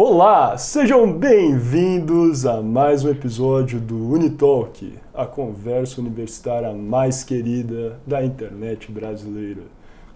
Olá, sejam bem-vindos a mais um episódio do Unitalk, a conversa universitária mais querida da internet brasileira.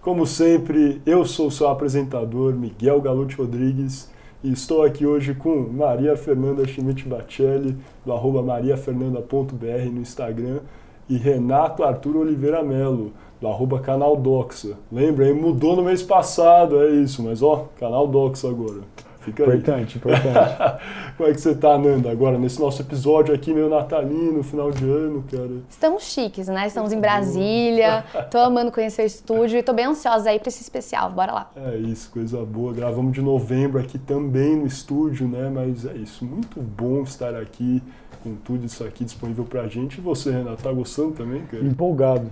Como sempre, eu sou seu apresentador Miguel Galute Rodrigues e estou aqui hoje com Maria Fernanda Schmidt Bacelli, do arroba mariafernanda.br no Instagram, e Renato Arthur Oliveira Melo, do arroba Canal Doxa. Lembra, hein? Mudou no mês passado, é isso, mas ó, Canal Doxa agora. Fica importante, aí. importante. Como é que você tá, Nanda, agora nesse nosso episódio aqui, meio natalino, final de ano, cara? Estamos chiques, né? Estamos em Brasília, tô amando conhecer o estúdio e tô bem ansiosa aí pra esse especial, bora lá. É isso, coisa boa. Gravamos de novembro aqui também no estúdio, né? Mas é isso, muito bom estar aqui com tudo isso aqui disponível pra gente. E você, Renato, tá gostando também, cara? Empolgado.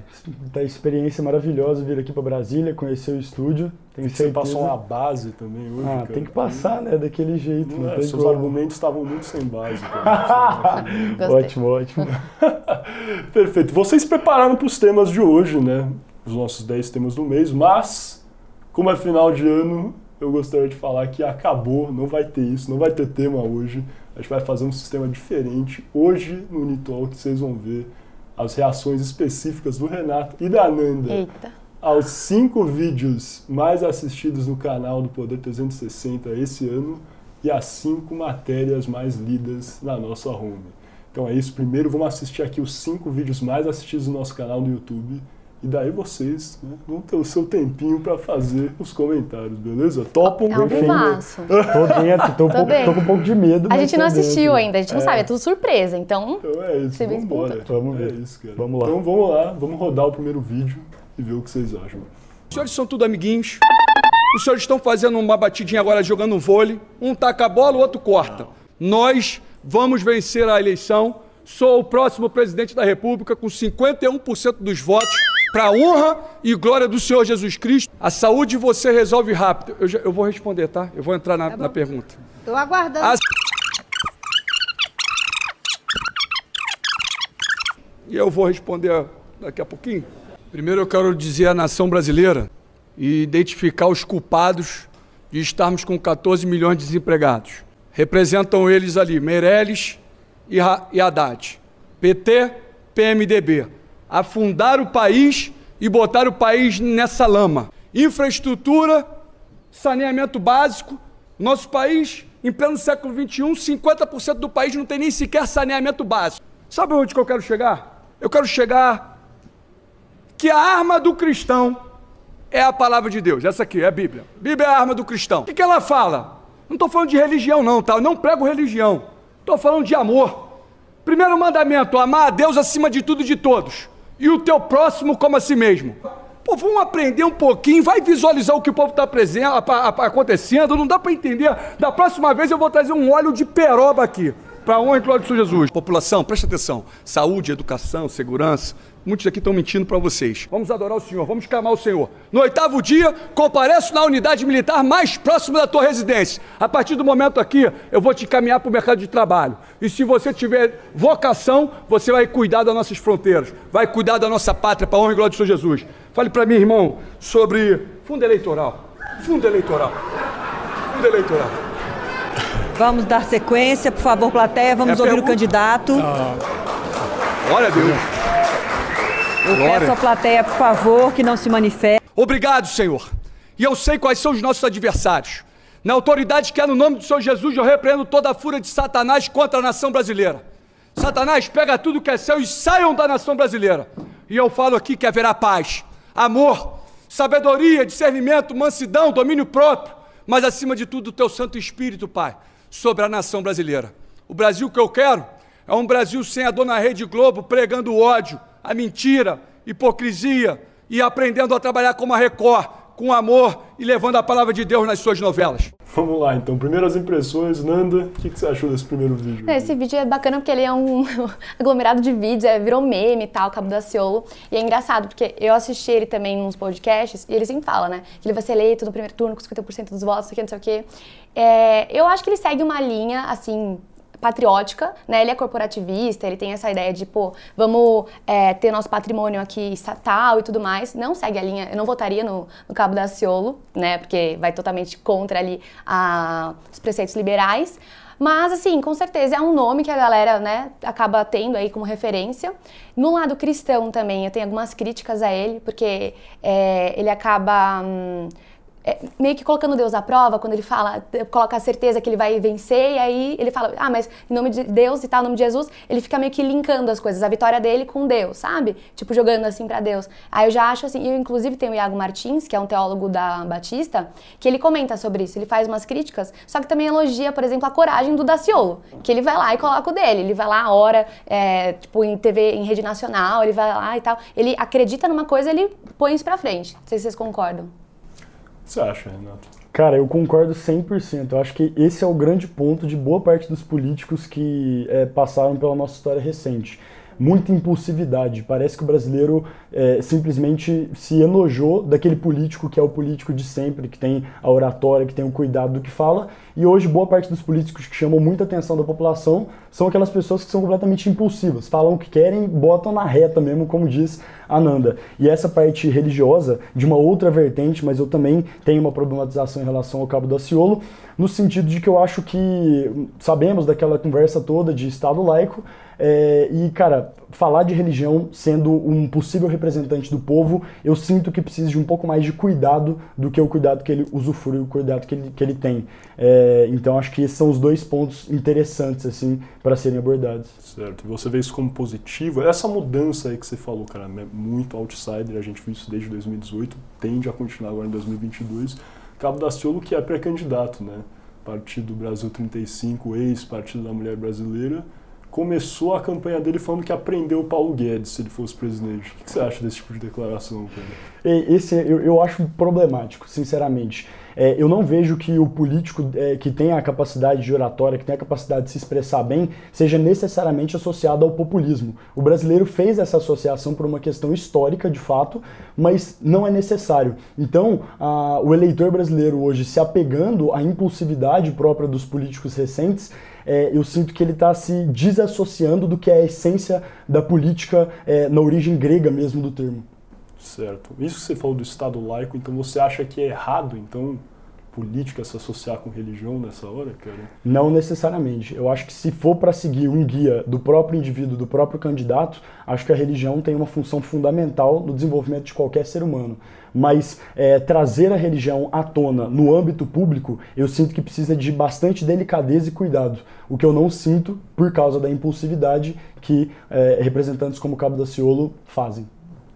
Da experiência maravilhosa vir aqui para Brasília, conhecer o estúdio. Tenho Você passou uma base também hoje, Ah, cara. tem que passar, né? Daquele jeito. Não, não é, tem seus como. argumentos estavam muito sem base, cara. ótimo, ótimo. Perfeito. Vocês prepararam para os temas de hoje, né? Os nossos 10 temas do mês, mas, como é final de ano, eu gostaria de falar que acabou, não vai ter isso, não vai ter tema hoje. A gente vai fazer um sistema diferente. Hoje, no Unitalk, vocês vão ver as reações específicas do Renato e da Nanda Eita. aos cinco vídeos mais assistidos no canal do Poder 360 esse ano e as cinco matérias mais lidas na nossa home. Então é isso. Primeiro vamos assistir aqui os cinco vídeos mais assistidos no nosso canal do YouTube. E daí vocês né, vão ter o seu tempinho para fazer os comentários, beleza? Topam? É um vivaço. Tô dentro, tô, um Tô pouco, bem. tô com um pouco de medo. A gente não dentro. assistiu ainda, a gente não É. sabe, é tudo surpresa, então... Então é isso, vamos embora. Vamos ver. É isso, cara. Vamos lá. Então vamos lá, vamos rodar o primeiro vídeo e ver o que vocês acham. Os senhores são tudo amiguinhos. Os senhores estão fazendo uma batidinha agora jogando um vôlei. Um taca a bola, o outro corta. Nós vamos vencer a eleição. Sou o próximo presidente da República com 51% dos votos para a honra e glória do Senhor Jesus Cristo. A saúde você resolve rápido. Eu, já- eu vou responder, tá? Eu vou entrar na, na pergunta. Tô aguardando. A- E eu vou responder daqui a pouquinho. Primeiro eu quero dizer à nação brasileira e identificar os culpados de estarmos com 14 milhões de desempregados. Representam eles ali, Meirelles e, e Haddad. PT, PMDB. Afundar o país e botar o país nessa lama. Infraestrutura, saneamento básico. Nosso país, em pleno século XXI, 50% do país não tem nem sequer saneamento básico. Sabe onde que eu quero chegar? Eu quero chegar que a arma do cristão é a palavra de Deus. Essa aqui é a Bíblia. Bíblia é a arma do cristão. O que, que ela fala? Não estou falando de religião, não, tá? Eu não prego religião. Estou falando de amor. Primeiro mandamento: amar a Deus acima de tudo e de todos. E o teu próximo como a si mesmo. Pô, vamos aprender um pouquinho, vai visualizar o que o povo está acontecendo, não dá para entender. Da próxima vez eu vou trazer um óleo de peroba aqui, para honra e glória Senhor Jesus. População, presta atenção. Saúde, educação, segurança. Muitos aqui estão mentindo para vocês. Vamos adorar o Senhor, vamos clamar o Senhor. No oitavo dia, compareço na unidade militar mais próxima da tua residência. A partir do momento aqui, eu vou te encaminhar para o mercado de trabalho. E se você tiver vocação, você vai cuidar das nossas fronteiras, vai cuidar da nossa pátria, para honra e glória Senhor Jesus. Fale para mim, irmão, sobre fundo eleitoral. Fundo eleitoral. Fundo eleitoral. Vamos dar sequência, por favor, plateia. Vamos É ouvir pergunta? o candidato. Glória a Deus. Eu glória. peço à plateia, por favor, que não se manifeste. Obrigado, Senhor. E eu sei quais são os nossos adversários. Na autoridade que é no nome do Senhor Jesus, eu repreendo toda a fúria de Satanás contra a nação brasileira. Satanás, pega tudo que é seu e saiam da nação brasileira. E eu falo aqui que haverá paz, amor, sabedoria, discernimento, mansidão, domínio próprio, mas acima de tudo o teu Santo Espírito, Pai, sobre a nação brasileira. O Brasil que eu quero é um Brasil sem a dona Rede Globo pregando ódio, a mentira, hipocrisia e aprendendo a trabalhar como a Record, com amor e levando a palavra de Deus nas suas novelas. Vamos lá, então. Primeiras impressões, Nanda, o que, que você achou desse primeiro vídeo? Esse vídeo é bacana porque ele é um aglomerado de vídeos, é, virou meme e tal, Cabo da Ciolo. E é engraçado porque eu assisti ele também nos podcasts e ele sempre fala, né? Que ele vai ser eleito no primeiro turno com 50% dos votos, não sei o que, não sei o que. É, eu acho que ele segue uma linha, assim, patriótica, né? Ele é corporativista, ele tem essa ideia de, pô, vamos é, ter nosso patrimônio aqui estatal e tudo mais. Não segue a linha, eu não votaria no, no Cabo da Ciolo, né? Porque vai totalmente contra ali a, os preceitos liberais. Mas, assim, com certeza é um nome que a galera, né, acaba tendo aí como referência. No lado cristão também, eu tenho algumas críticas a ele, porque é, ele acaba. Hum, é, meio que colocando Deus à prova, quando ele fala, coloca a certeza que ele vai vencer, e aí ele fala, ah, mas em nome de Deus e tal, em nome de Jesus, ele fica meio que linkando as coisas, a vitória dele com Deus, sabe? Tipo, jogando assim para Deus. Aí eu já acho assim, eu inclusive tenho o Iago Martins, que é um teólogo da Batista, que ele comenta sobre isso, ele faz umas críticas, só que também elogia, por exemplo, a coragem do Daciolo, que ele vai lá e coloca o dele, ele vai lá, ora, é, tipo, em TV, em rede nacional, ele vai lá e tal, ele acredita numa coisa, ele põe isso pra frente. Não sei se vocês concordam você acha, Renato? Cara, eu concordo 100%. Eu acho que esse é o grande ponto de boa parte dos políticos que é, passaram pela nossa história recente muita impulsividade. Parece que o brasileiro é, simplesmente se enojou daquele político que é o político de sempre, que tem a oratória, que tem o cuidado do que fala. E hoje, boa parte dos políticos que chamam muita atenção da população são aquelas pessoas que são completamente impulsivas, falam o que querem, botam na reta mesmo, como diz Ananda. E essa parte religiosa, de uma outra vertente, mas eu também tenho uma problematização em relação ao Cabo da Ciolo, no sentido de que eu acho que sabemos daquela conversa toda de Estado laico, é, e, cara, falar de religião sendo um possível representante do povo, eu sinto que precisa de um pouco mais de cuidado do que o cuidado que ele usufrui, o cuidado que ele, que ele tem. É, então, acho que esses são os dois pontos interessantes, assim, para serem abordados. Certo. Você vê isso como positivo? Essa mudança aí que você falou, cara, é muito outsider, a gente viu isso desde 2018, tende a continuar agora em 2022. Cabo da Ciolo, que é pré-candidato, né? Partido Brasil 35, ex-Partido da Mulher Brasileira, começou a campanha dele falando que aprendeu o Paulo Guedes se ele fosse presidente. O que você acha desse tipo de declaração, cara? Esse eu, eu acho problemático, sinceramente. É, eu não vejo que o político é, que tem a capacidade de oratória, que tem a capacidade de se expressar bem, seja necessariamente associado ao populismo. O brasileiro fez essa associação por uma questão histórica, de fato, mas não é necessário. Então, a, o eleitor brasileiro hoje se apegando à impulsividade própria dos políticos recentes, é, eu sinto que ele está se desassociando do que é a essência da política é, na origem grega mesmo do termo. Certo. Isso que você falou do Estado laico, então você acha que é errado, então, política se associar com religião nessa hora, cara? Não necessariamente. Eu acho que se for para seguir um guia do próprio indivíduo, do próprio candidato, acho que a religião tem uma função fundamental no desenvolvimento de qualquer ser humano. Mas é, trazer a religião à tona no âmbito público, eu sinto que precisa de bastante delicadeza e cuidado, o que eu não sinto por causa da impulsividade que é, representantes como Cabo da Ciolo fazem.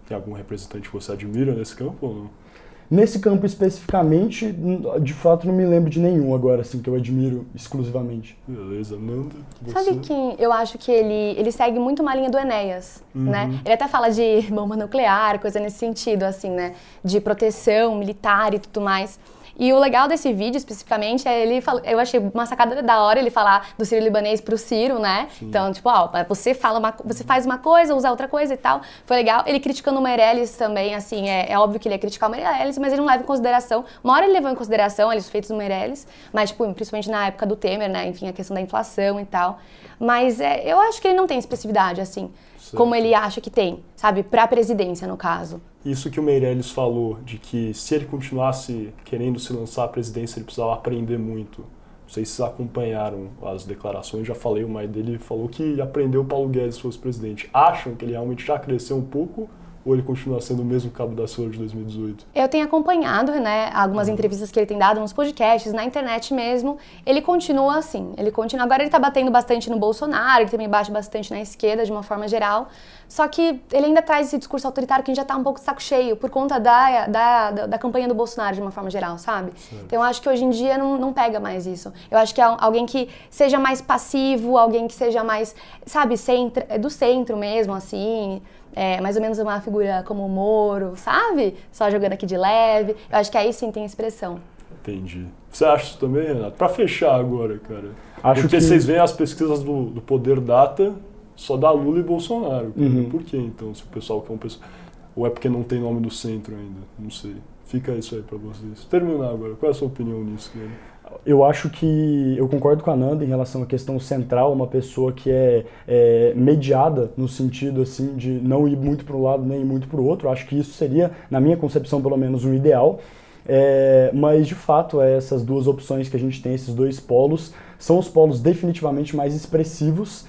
Tem algum representante que você admira nesse campo ou não? Nesse campo especificamente, de fato não me lembro de nenhum agora, assim, que eu admiro exclusivamente. Beleza, Nanda. Você? Sabe quem eu acho que ele, ele segue muito uma linha do Enéas, uhum. né? Ele até fala de bomba nuclear, coisa nesse sentido, assim, né? De proteção militar e tudo mais. E o legal desse vídeo, especificamente, é ele eu achei uma sacada da hora ele falar do Ciro libanês pro Ciro, né? Sim. Então, tipo, ó, você fala uma, você faz uma coisa, usa outra coisa e tal. Foi legal. Ele criticando o Meirelles também, assim, é, é óbvio que ele ia criticar o Meirelles, mas ele não leva em consideração. Uma hora ele levou em consideração ali, os feitos do Meirelles, mas, tipo, principalmente na época do Temer, né? Enfim, a questão da inflação e tal. Mas é, eu acho que ele não tem expressividade, assim, certo. como ele acha que tem, sabe? Pra presidência, no caso. Isso que o Meirelles falou, de que se ele continuasse querendo se lançar à presidência, ele precisava aprender muito. Não sei se vocês acompanharam as declarações, já falei, o mais dele falou que aprendeu o Paulo Guedes se fosse presidente. Acham que ele realmente já cresceu um pouco ou ele continua sendo o mesmo cabo da Ciolo de 2018? Eu tenho acompanhado, né, algumas entrevistas que ele tem dado nos podcasts, na internet mesmo. Ele continua assim, ele continua. Agora ele tá batendo bastante no Bolsonaro, ele também bate bastante na esquerda de uma forma geral. Só que ele ainda traz esse discurso autoritário que a gente já tá um pouco de saco cheio por conta da, da, da, da campanha do Bolsonaro de uma forma geral, sabe? Certo. Então eu acho que hoje em dia não, não pega mais isso. Eu acho que é alguém que seja mais passivo, alguém que seja mais, sabe, centro, do centro mesmo, assim é, mais ou menos uma figura como o Moro, sabe? Só jogando aqui de leve. Eu acho que aí sim tem expressão. Entendi. Você acha isso também, Renato? Para fechar agora, cara. Acho Porque que... vocês veem as pesquisas do, do Poder Data, só dá Lula e Bolsonaro. Uhum. Por que então? Se o pessoal quer um pessoal. Ou é porque não tem nome do centro ainda? Não sei. Fica isso aí para vocês. Terminar agora, qual é a sua opinião nisso, Guilherme? Eu acho que eu concordo com a Nanda em relação à questão central, uma pessoa que é, é mediada no sentido assim de não ir muito para um lado nem ir muito para o outro. Acho que isso seria, na minha concepção, pelo menos, o ideal. É, mas de fato, essas duas opções que a gente tem, esses dois polos, são os polos definitivamente mais expressivos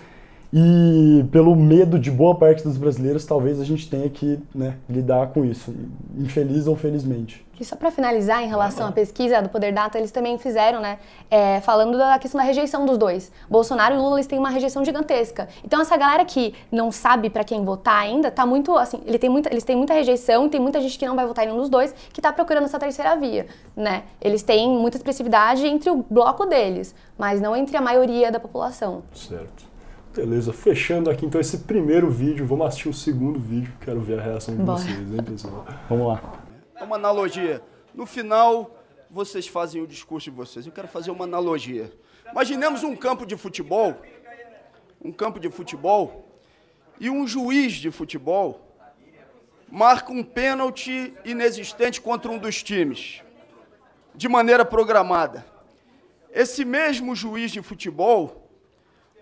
e pelo medo de boa parte dos brasileiros, talvez a gente tenha que né, lidar com isso, infeliz ou felizmente. E só para finalizar, em relação à pesquisa do Poder Data, eles também fizeram, né, é, falando da questão da rejeição dos dois. Bolsonaro e Lula, eles têm uma rejeição gigantesca. Então, essa galera que não sabe para quem votar ainda, tá muito, assim, ele tem muita, eles têm muita rejeição e tem muita gente que não vai votar em nenhum dos dois, que tá procurando essa terceira via, né. Eles têm muita expressividade entre o bloco deles, mas não entre a maioria da população. Certo. Beleza, fechando aqui então esse primeiro vídeo, vamos assistir o segundo vídeo, quero ver a reação de Bora. vocês, hein, pessoal? Vamos lá. É uma analogia. No final, vocês fazem o discurso de vocês. Eu quero fazer uma analogia. Imaginemos um campo de futebol, um campo de futebol, e um juiz de futebol marca um pênalti inexistente contra um dos times, de maneira programada. Esse mesmo juiz de futebol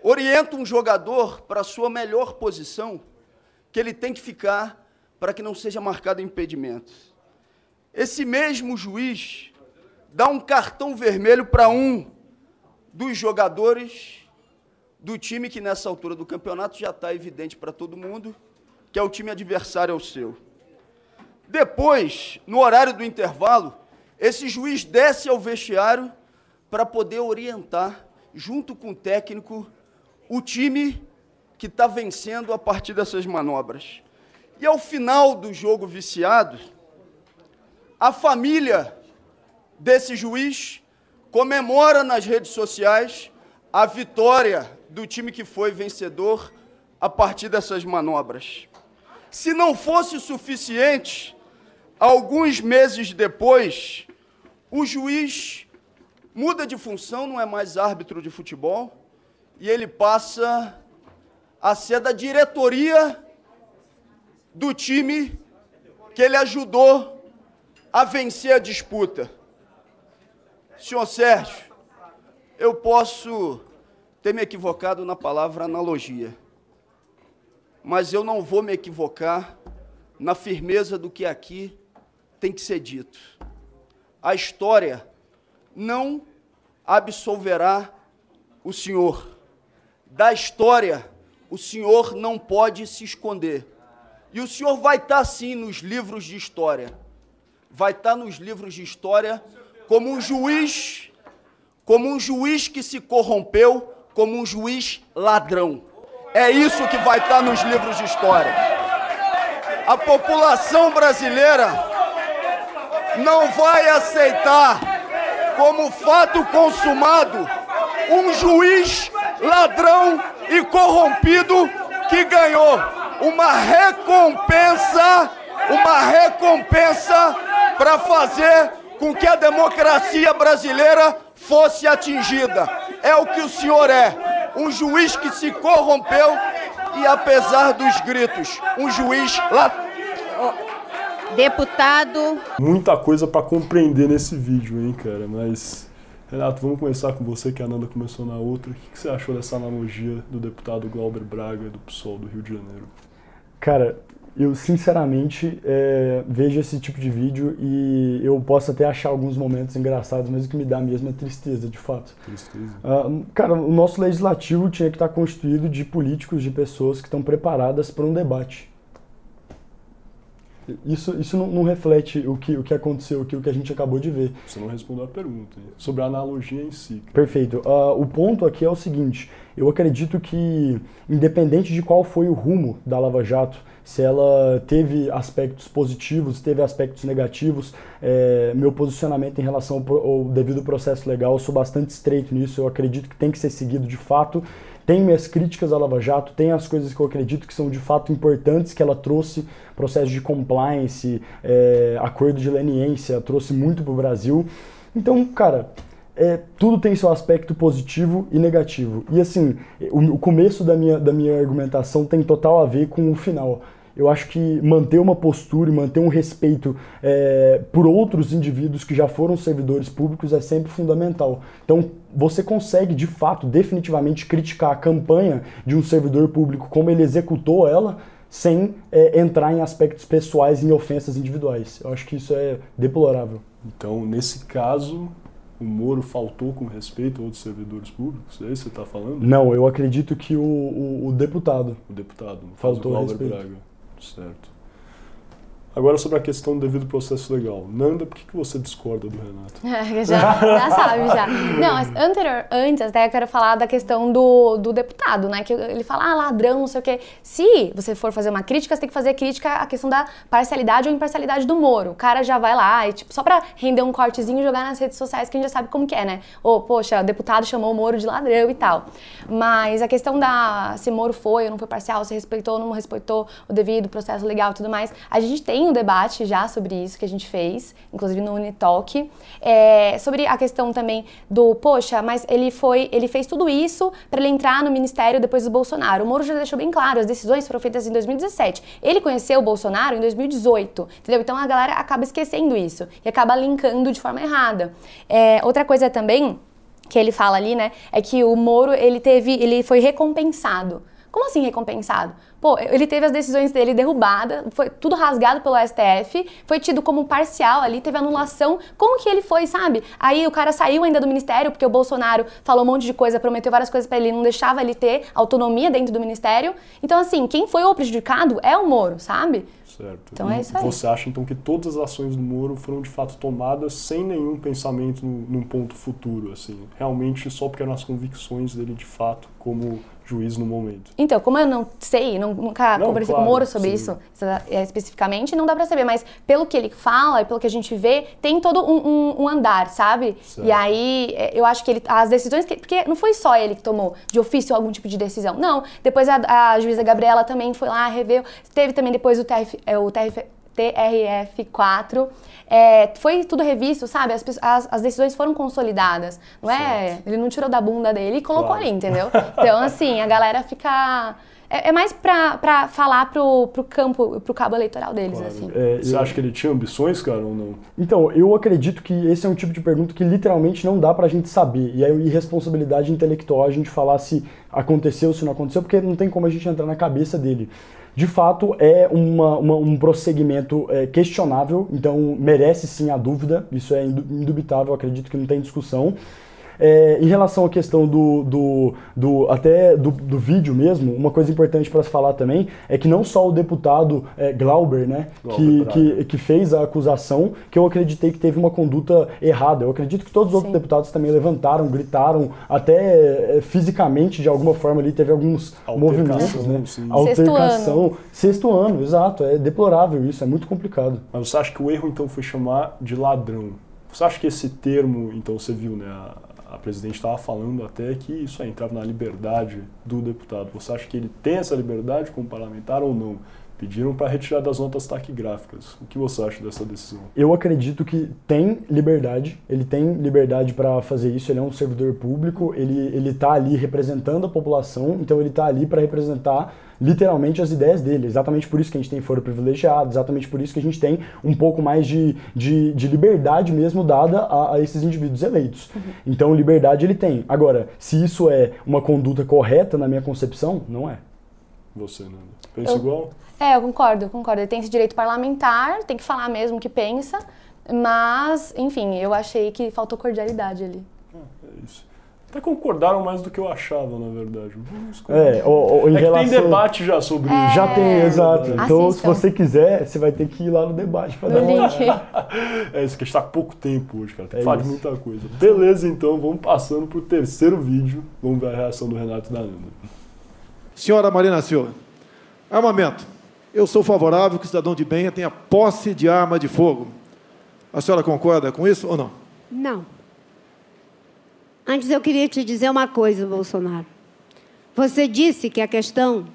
orienta um jogador para a sua melhor posição, que ele tem que ficar para que não seja marcado impedimento. Esse mesmo juiz dá um cartão vermelho para um dos jogadores do time que nessa altura do campeonato já está evidente para todo mundo, que é o time adversário ao seu. Depois, no horário do intervalo, esse juiz desce ao vestiário para poder orientar, junto com o técnico, o time que está vencendo a partir dessas manobras. E ao final do jogo viciado, a família desse juiz comemora nas redes sociais a vitória do time que foi vencedor a partir dessas manobras. Se não fosse suficiente, alguns meses depois, o juiz muda de função, não é mais árbitro de futebol, e ele passa a ser da diretoria do time que ele ajudou a vencer a disputa. Senhor Sérgio, eu posso ter me equivocado na palavra analogia, mas eu não vou me equivocar na firmeza do que aqui tem que ser dito. A história não absolverá o Senhor da história, o Senhor não pode se esconder. E o Senhor vai estar sim nos livros de história. Vai estar nos livros de história como um juiz, como um juiz que se corrompeu, como um juiz ladrão. É isso que vai estar nos livros de história. A população brasileira não vai aceitar como fato consumado um juiz ladrão e corrompido que ganhou uma recompensa, uma recompensa para fazer com que a democracia brasileira fosse atingida. É o que o senhor é, um juiz que se corrompeu e apesar dos gritos, um juiz lá Deputado. Muita coisa para compreender nesse vídeo, hein, cara, mas Renato, vamos começar com você, que a Nanda começou na outra. O que você achou dessa analogia do deputado Glauber Braga do PSOL do Rio de Janeiro? Cara, eu sinceramente é, vejo esse tipo de vídeo e eu posso até achar alguns momentos engraçados, mas o que me dá mesmo é tristeza, de fato. Tristeza? Uh, cara, o nosso legislativo tinha que estar constituído de políticos, de pessoas que estão preparadas para um debate. Isso, isso não, não, reflete o que, o que aconteceu aqui, o que a gente acabou de ver. Você não respondeu a pergunta sobre a analogia em si. Cara. Perfeito. Uh, o ponto aqui é o seguinte: eu acredito que, independente de qual foi o rumo da Lava Jato, se ela teve aspectos positivos, teve aspectos negativos, é, meu posicionamento em relação ao, ao devido processo legal, eu sou bastante estreito nisso. Eu acredito que tem que ser seguido de fato tem minhas críticas à Lava Jato, tem as coisas que eu acredito que são de fato importantes que ela trouxe, processo de compliance, é, acordo de leniência, trouxe muito para o Brasil. Então, cara, é, tudo tem seu aspecto positivo e negativo. E assim, o, o, começo da minha, da minha argumentação tem total a ver com o final. Eu acho que manter uma postura e manter um respeito é, por outros indivíduos que já foram servidores públicos é sempre fundamental. Então, você consegue, de fato, definitivamente criticar a campanha de um servidor público, como ele executou ela, sem é, entrar em aspectos pessoais, em ofensas individuais. Eu acho que isso é deplorável. Então, nesse caso, o Moro faltou com respeito a outros servidores públicos? É isso que você está falando? Não, eu acredito que o, o, o deputado. O deputado. Faltou o respeito. Braga. Certo. Agora sobre a questão do devido processo legal. Nanda, por que, que você discorda do Renato? já, já sabe, já. Não, anterior, antes até eu quero falar da questão do, do deputado, né? Que ele fala, ah, ladrão, não sei o quê. Se você for fazer uma crítica, você tem que fazer crítica à questão da parcialidade ou imparcialidade do Moro. O cara já vai lá e, tipo, só pra render um cortezinho e jogar nas redes sociais que a gente já sabe como que é, né? Ou, poxa, o deputado chamou o Moro de ladrão e tal. Mas a questão da se Moro foi ou não foi parcial, se respeitou ou não respeitou o devido processo legal e tudo mais, a gente tem um debate já sobre isso que a gente fez, inclusive no Unitalk, é, sobre a questão também do, poxa, mas ele foi, ele fez tudo isso para ele entrar no ministério depois do Bolsonaro. O Moro já deixou bem claro, as decisões foram feitas em 2017. Ele conheceu o Bolsonaro em 2018, entendeu? Então a galera acaba esquecendo isso e acaba linkando de forma errada. É, outra coisa também que ele fala ali, né, é que o Moro ele teve, ele foi recompensado. Como assim recompensado? Pô, ele teve as decisões dele derrubadas, foi tudo rasgado pelo STF, foi tido como parcial ali, teve anulação. Como que ele foi, sabe? Aí o cara saiu ainda do ministério, porque o Bolsonaro falou um monte de coisa, prometeu várias coisas para ele, não deixava ele ter autonomia dentro do ministério. Então, assim, quem foi o prejudicado é o Moro, sabe? Certo. Então é isso aí. Você acha então que todas as ações do Moro foram de fato tomadas sem nenhum pensamento num ponto futuro, assim, realmente só porque eram as convicções dele de fato como juiz no momento? Então, como eu não sei, não, nunca Não, conversei claro, com o Moro sobre sim. isso é, especificamente, não dá pra saber, mas pelo que ele fala e pelo que a gente vê, tem todo um, um- um andar, sabe? Certo. E aí, é, eu acho que ele, as decisões, que, porque não foi só ele que tomou de ofício algum tipo de decisão, não. Depois a, a juíza Gabriela também foi lá, reveu, teve também depois o, TF, é, o TRF, TRF4, é, foi tudo revisto, sabe? As, as- as decisões foram consolidadas, não é? Ele não tirou da bunda dele e colocou Claro. ali, entendeu? Então, assim, a galera fica... É, é mais pra, pra falar pro, pro campo, pro cabo eleitoral deles, Claro. assim. É, Você eu- acha que ele tinha ambições, cara, ou não? Então, eu acredito que esse é um tipo de pergunta que literalmente não dá pra gente saber. E é irresponsabilidade intelectual a gente falar se aconteceu, se não aconteceu, porque não tem como a gente entrar na cabeça dele. De fato, é uma- uma- um prosseguimento é, questionável, então merece sim a dúvida, isso é indu- indubitável, acredito que não tem discussão. É, em relação à questão do, do, do- até do, do vídeo mesmo, uma coisa importante para se falar também é que não só o deputado é, Glauber, né, Glauber que, que, que fez a acusação, que eu acreditei que teve uma conduta errada. Eu acredito que todos os outros Sim. deputados também levantaram, gritaram, até é, fisicamente, de alguma forma ali, teve alguns Altercação, movimentos, né? sim. Altercação. Sexto ano, exato. É deplorável isso, é muito complicado. Mas você acha que o erro então foi chamar de ladrão? Você acha que esse termo, então você viu, né? A, a presidente estava falando até que isso aí entrava na liberdade do deputado. Você acha que ele tem essa liberdade como parlamentar ou não? Pediram para retirar das notas taquigráficas. O que você acha dessa decisão? Eu acredito que tem liberdade, ele tem liberdade para fazer isso, ele é um servidor público, ele, ele tá ali representando a população, então ele tá ali para representar literalmente as ideias dele. Exatamente por isso que a gente tem foro privilegiado, exatamente por isso que a gente tem um pouco mais de, de, de liberdade mesmo dada a, a esses indivíduos eleitos. Então, liberdade ele tem. Agora, se isso é uma conduta correta na minha concepção, não é. Você, Nanda? Pensa Eu- igual? É, eu concordo, eu concordo. Ele tem esse direito parlamentar, tem que falar mesmo o que pensa, mas, enfim, eu achei que faltou cordialidade ali. É isso. Até concordaram mais do que eu achava, na verdade. Vamos É, ou, ou em É que relação... tem debate já sobre isso. Já tem, exato. Então, se Assistam. você quiser, você vai ter que ir lá no debate para dar uma. É isso que a gente tá com pouco tempo hoje, cara. Tem que É falar de muita coisa. Beleza, então, vamos passando pro terceiro vídeo. Vamos ver a reação do Renato e da Nanda. Senhora Marina Silva, armamento. Eu sou favorável que o cidadão de bem tenha posse de arma de fogo. A senhora concorda com isso ou não? Não. Antes eu queria te dizer uma coisa, Bolsonaro. Você disse que a questão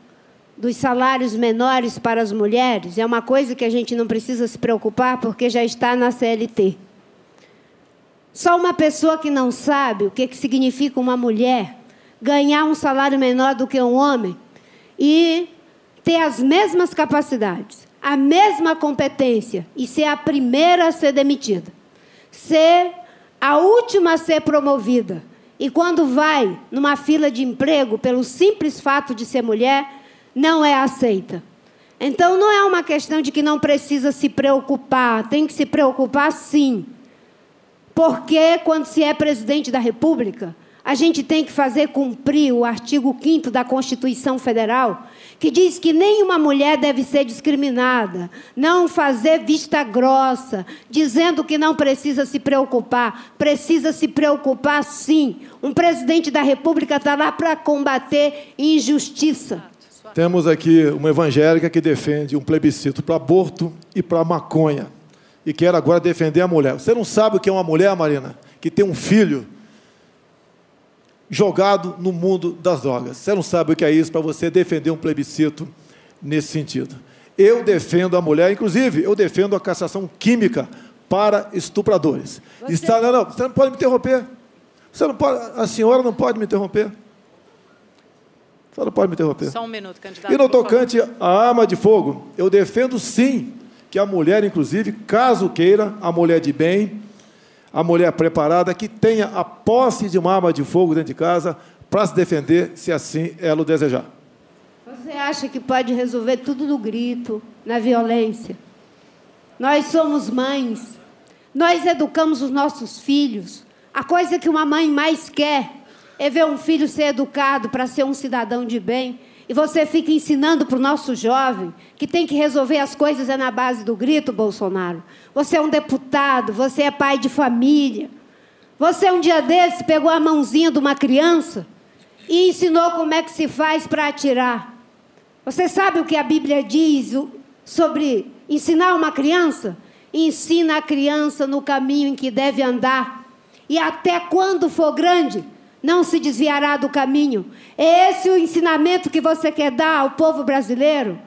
dos salários menores para as mulheres é uma coisa que a gente não precisa se preocupar porque já está na CLT. Só uma pessoa que não sabe o que, que significa uma mulher ganhar um salário menor do que um homem e ter as mesmas capacidades, a mesma competência e ser a primeira a ser demitida, ser a última a ser promovida. E quando vai numa fila de emprego, pelo simples fato de ser mulher, não é aceita. Então não é uma questão de que não precisa se preocupar, tem que se preocupar sim. Porque quando se é presidente da República, a gente tem que fazer cumprir o artigo 5 da Constituição Federal, que diz que nenhuma mulher deve ser discriminada, não fazer vista grossa, dizendo que não precisa se preocupar. Precisa se preocupar sim. Um presidente da República está lá para combater injustiça. Temos aqui uma evangélica que defende um plebiscito para aborto e para maconha. E quer agora defender a mulher. Você não sabe o que é uma mulher, Marina, que tem um filho jogado no mundo das drogas. Você não sabe o que é isso para você defender um plebiscito nesse sentido. Eu defendo a mulher, inclusive, eu defendo a cassação química para estupradores. Você... Está, não, não, você não pode me interromper. Você não pode, a senhora não pode me interromper. A senhora pode me interromper. Só um minuto, candidato. E no tocante à arma de fogo, eu defendo sim que a mulher, inclusive, caso queira, a mulher de bem, a mulher preparada que tenha a posse de uma arma de fogo dentro de casa para se defender, se assim ela o desejar. Você acha que pode resolver tudo no grito, na violência? Nós somos mães, nós educamos os nossos filhos. A coisa que uma mãe mais quer é ver um filho ser educado para ser um cidadão de bem. E você fica ensinando para o nosso jovem que tem que resolver as coisas é na base do grito, Bolsonaro. Você é um deputado, você é pai de família. Você um dia desse pegou a mãozinha de uma criança e ensinou como é que se faz para atirar. Você sabe o que a Bíblia diz sobre ensinar uma criança? Ensina a criança no caminho em que deve andar. E até quando for grande, não se desviará do caminho. É esse o ensinamento que você quer dar ao povo brasileiro?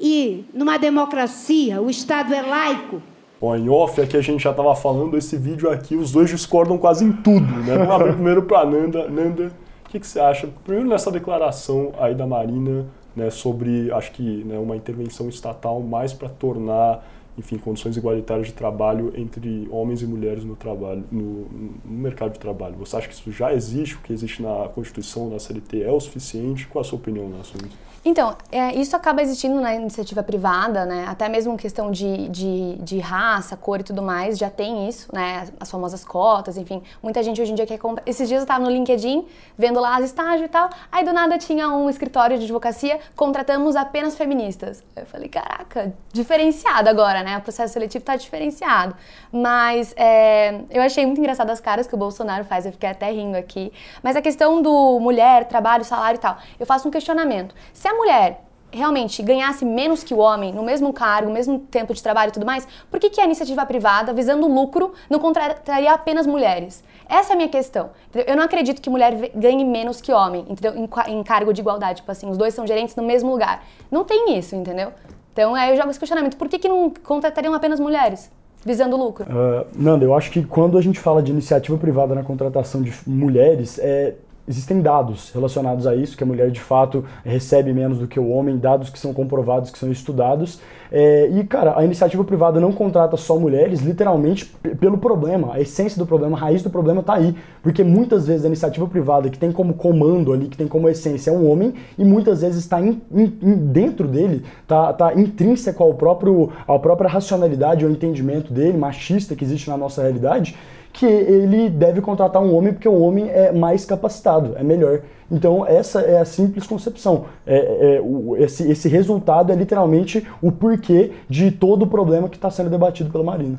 E numa democracia, o Estado é laico. Bom, em off aqui a gente já estava falando, esse vídeo aqui, os dois discordam quase em tudo, né? Vamos abrir primeiro para Nanda. Nanda, o que, que, você acha? Primeiro nessa declaração aí da Marina, né, sobre, acho que, né, uma intervenção estatal mais para tornar enfim, condições igualitárias de trabalho entre homens e mulheres no trabalho, no, no, mercado de trabalho. Você acha que isso já existe, o que existe na Constituição, na CLT, é o suficiente? Qual a sua opinião no assunto? Então, é, isso acaba existindo na iniciativa privada, né? Até mesmo questão de, de, de, raça, cor e tudo mais, já tem isso, né? As famosas cotas, enfim. Muita gente hoje em dia quer comprar. Esses dias eu estava no LinkedIn, vendo lá as estágios e tal, aí do nada tinha um escritório de advocacia, contratamos apenas feministas. Eu falei, caraca, diferenciado agora, né? O processo seletivo está diferenciado. Mas é, eu achei muito engraçado as caras que o Bolsonaro faz, eu fiquei até rindo aqui. Mas a questão do mulher, trabalho, salário e tal, eu faço um questionamento. Se a mulher realmente ganhasse menos que o homem, no mesmo cargo, mesmo tempo de trabalho e tudo mais, por que, que a iniciativa privada, visando lucro, não contrataria apenas mulheres? Essa é a minha questão. Eu não acredito que mulher ganhe menos que homem, entendeu? Em, em cargo de igualdade, tipo assim, os dois são gerentes no mesmo lugar. Não tem isso, entendeu? Então aí eu jogo esse questionamento, por que, que não contratariam apenas mulheres? Visando lucro. Uh, Nanda, eu acho que quando a gente fala de iniciativa privada na contratação de mulheres, é, existem dados relacionados a isso, que a mulher de fato recebe menos do que o homem, dados que são comprovados, que são estudados. É, e, cara, a iniciativa privada não contrata só mulheres, literalmente pelo problema. A essência do problema, a raiz do problema está aí. Porque muitas vezes a iniciativa privada, que tem como comando ali, que tem como essência, é um homem, e muitas vezes está dentro dele, está tá intrínseco ao próprio, à própria racionalidade, ao entendimento dele, machista que existe na nossa realidade que ele deve contratar um homem porque o homem é mais capacitado, é melhor. Então, essa é a simples concepção. É, é o, esse, esse resultado é literalmente o porquê de todo o problema que está sendo debatido pela Marina.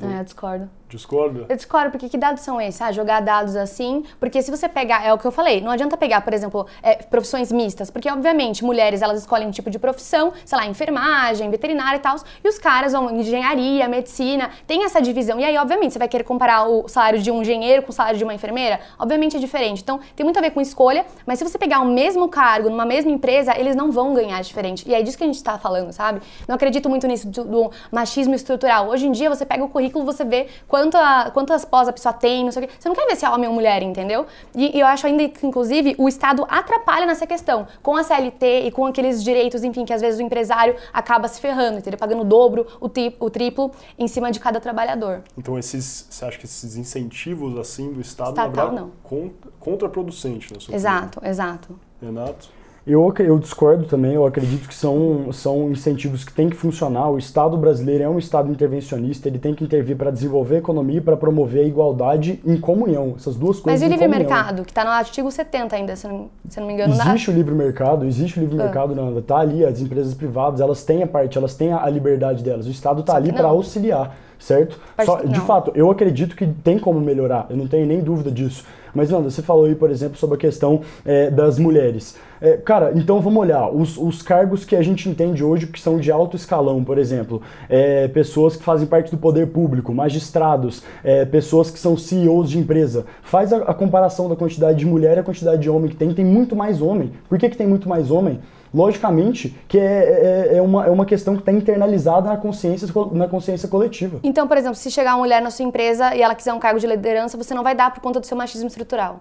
É, discordo. Discorda? Eu discordo, porque que dados são esses? Ah, jogar dados assim, porque se você pegar, é o que eu falei, não adianta pegar, por exemplo, é, profissões mistas, porque obviamente mulheres elas escolhem um tipo de profissão, sei lá, enfermagem, veterinária e tal, e os caras vão engenharia, medicina, tem essa divisão. E aí, obviamente, você vai querer comparar o salário de um engenheiro com o salário de uma enfermeira? Obviamente é diferente. Então, tem muito a ver com escolha, mas se você pegar o mesmo cargo numa mesma empresa, eles não vão ganhar diferente. E é disso que a gente está falando, sabe? Não acredito muito nisso do, machismo estrutural. Hoje em dia, você pega o currículo, você vê quanta, quantas pós a pessoa tem, não sei o quê. Você não quer ver se é homem ou mulher, entendeu? E, e eu acho ainda que, inclusive, o Estado atrapalha nessa questão. Com a CLT e com aqueles direitos, enfim, que às vezes o empresário acaba se ferrando, entendeu? Pagando o dobro, o, tri, o triplo em cima de cada trabalhador. Então, esses, você acha que esses incentivos, assim, do Estado, Estatal, na verdade, não. contra, contraproducente, na sua Exato, exato. opinião? Renato? Eu, eu discordo também, eu acredito que são, são incentivos que têm que funcionar. O Estado brasileiro é um Estado intervencionista, ele tem que intervir para desenvolver a economia e para promover a igualdade em comunhão. Essas duas coisas Mas e o livre comunhão. mercado, que está no artigo 70 ainda, se não, se não me engano. Existe o livre mercado, existe o livre Ah. mercado, Nanda. Tá ali, as empresas privadas, elas têm a parte, elas têm a liberdade delas. O Estado tá Só ali para não. auxiliar, certo? Só- de fato, eu acredito que tem como melhorar, eu não tenho nem dúvida disso. Mas, Nanda, você falou aí, por exemplo, sobre a questão é, das mulheres. É, cara, então vamos olhar. Os, os cargos que a gente entende hoje que são de alto escalão, por exemplo, é, pessoas que fazem parte do poder público, magistrados, é, pessoas que são CEOs de empresa. Faz a, a comparação da quantidade de mulher e a quantidade de homem que tem. Tem muito mais homem. Por que, que tem muito mais homem? Logicamente que é, é, é uma, é uma questão que está internalizada na consciência, na consciência coletiva. Então, por exemplo, se chegar uma mulher na sua empresa e ela quiser um cargo de liderança, você não vai dar por conta do seu machismo estrutural.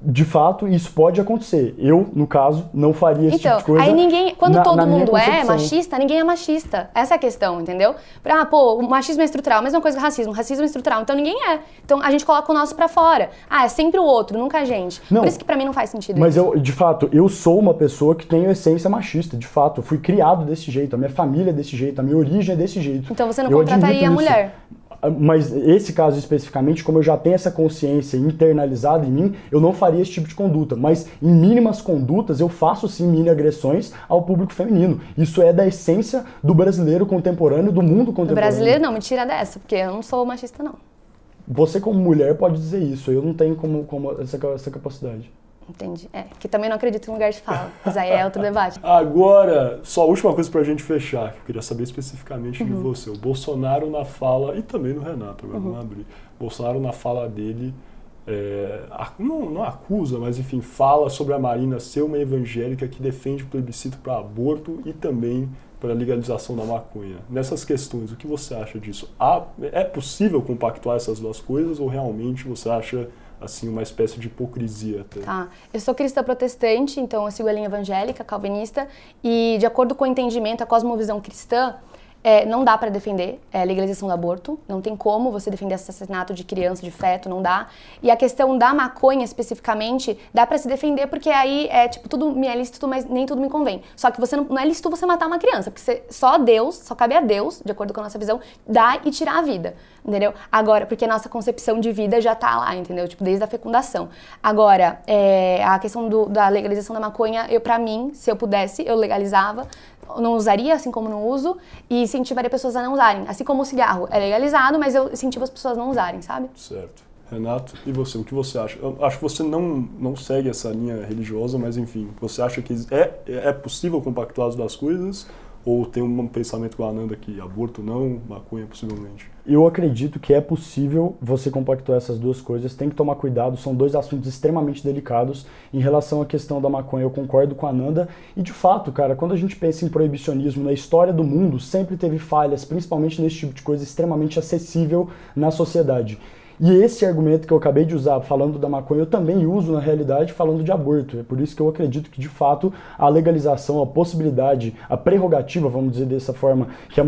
De fato, isso pode acontecer. Eu, no caso, não faria esse Então, tipo de coisa. aí ninguém. Quando na- todo na mundo é machista, ninguém é machista. Essa é a questão, entendeu? Ah, pô, o machismo é estrutural, mesma coisa que o racismo. Racismo é estrutural, então ninguém é. Então a gente coloca o nosso pra fora. Ah, é sempre o outro, nunca a gente. Não. Por isso que pra mim não faz sentido Mas isso. eu, de fato, eu sou uma pessoa que tem essência machista, de fato. Eu fui criado desse jeito, a minha família é desse jeito, a minha origem é desse jeito. Então você não Eu contrataria a isso. Mas esse caso especificamente, como eu já tenho essa consciência internalizada em mim, eu não faria esse tipo de conduta. Mas em mínimas condutas, eu faço sim mini agressões ao público feminino. Isso é da essência do brasileiro contemporâneo, do mundo Do contemporâneo. brasileiro, não, me tira dessa, porque eu não sou machista, não. Você, como mulher, pode dizer isso. Eu não tenho como, como essa, essa capacidade. Entendi. É, que também não acredito em lugar de fala. Mas aí é outro debate. Agora, só a última coisa pra gente fechar, que eu queria saber especificamente Uhum. de você. O Bolsonaro na fala, e também no Renato, agora Uhum. vamos abrir. Bolsonaro na fala dele, é, não, não acusa, mas enfim, fala sobre a Marina ser uma evangélica que defende plebiscito para aborto e também para a legalização da maconha. Nessas questões, o que você acha disso? Há- é possível compactuar essas duas coisas ou realmente você acha assim uma espécie de hipocrisia até? Tá. Eu sou cristã protestante, então eu sigo a linha evangélica, calvinista, e de acordo com o entendimento, a cosmovisão cristã, é, não dá para defender é, legalização do aborto, não tem como você defender assassinato de criança, de feto, não dá. E a questão da maconha especificamente, dá para se defender porque aí é tipo, tudo me é lícito, mas nem tudo me convém. Só que você não, não é lícito você matar uma criança, porque você- só Deus, só cabe a Deus, de acordo com a nossa visão, dar e tirar a vida, entendeu? Agora, porque a nossa concepção de vida já tá lá, entendeu? Tipo, desde a fecundação. Agora, é, a questão do- da legalização da maconha, eu para mim, se eu pudesse, eu legalizava, não usaria, assim como não uso, e incentivaria pessoas a não usarem. Assim como o cigarro é legalizado, mas eu incentivo as pessoas a não usarem, sabe? Certo. Renato, e você, o que você acha? Eu acho que você não, não segue essa linha religiosa, mas enfim, você acha que é, é possível compactuar as duas coisas? Ou tem um pensamento com a Ananda que aborto não, maconha possivelmente? Eu acredito que é possível você compactuar essas duas coisas. Tem que tomar cuidado, são dois assuntos extremamente delicados. Em relação à questão da maconha, eu concordo com a Nanda. E de fato, cara, quando a gente pensa em proibicionismo na história do mundo, sempre teve falhas, principalmente nesse tipo de coisa extremamente acessível na sociedade. E esse argumento que eu acabei de usar falando da maconha, eu também uso na realidade falando de aborto. É por isso que eu acredito que, de fato, a legalização, a possibilidade, a prerrogativa, vamos dizer dessa forma, que a,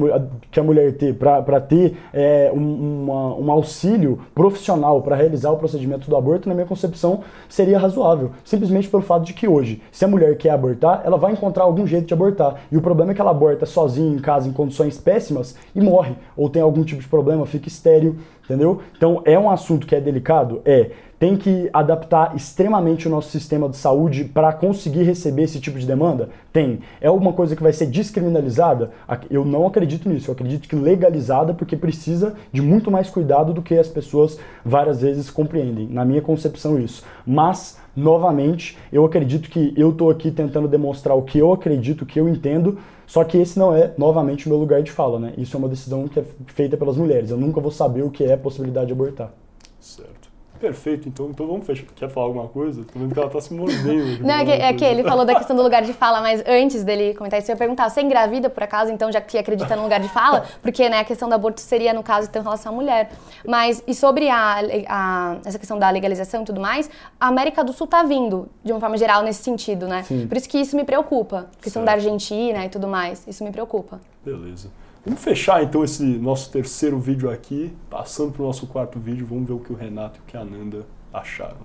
que a mulher ter para ter é, um, uma- um auxílio profissional para realizar o procedimento do aborto, na minha concepção, seria razoável. Simplesmente pelo fato de que hoje, se a mulher quer abortar, ela vai encontrar algum jeito de abortar. E o problema é que ela aborta sozinha em casa, em condições péssimas, e morre. Ou tem algum tipo de problema, fica estéril. Entendeu? Então é um assunto que é delicado? É. Tem que adaptar extremamente o nosso sistema de saúde para conseguir receber esse tipo de demanda? Tem. É alguma coisa que vai ser descriminalizada? Eu não acredito nisso. Eu acredito que legalizada porque precisa de muito mais cuidado do que as pessoas várias vezes compreendem. Na minha concepção, isso. Mas, novamente, eu acredito que eu estou aqui tentando demonstrar o que eu acredito, o que eu entendo, só que esse não é, novamente, o meu lugar de fala, né? Isso é uma decisão que é feita pelas mulheres. Eu nunca vou saber o que é a possibilidade de abortar. Certo. Perfeito, então, então vamos fechar. Quer falar alguma coisa? Tô vendo que ela tá se mordendo. Não, é que, é que ele falou da questão do lugar de fala, mas antes dele comentar isso, eu ia perguntar, você engravida por acaso, então, já que acredita no lugar de fala? Porque, né, a questão do aborto seria, no caso, então, em relação à mulher. Mas, e sobre a, a, essa questão da legalização e tudo mais, a América do Sul tá vindo, de uma forma geral, nesse sentido, né? Sim. Por isso que isso me preocupa. A questão Certo. da Argentina e tudo mais, isso me preocupa. Beleza. Vamos fechar então esse nosso terceiro vídeo aqui, passando pro nosso quarto vídeo, vamos ver o que o Renato e o que a Nanda acharam.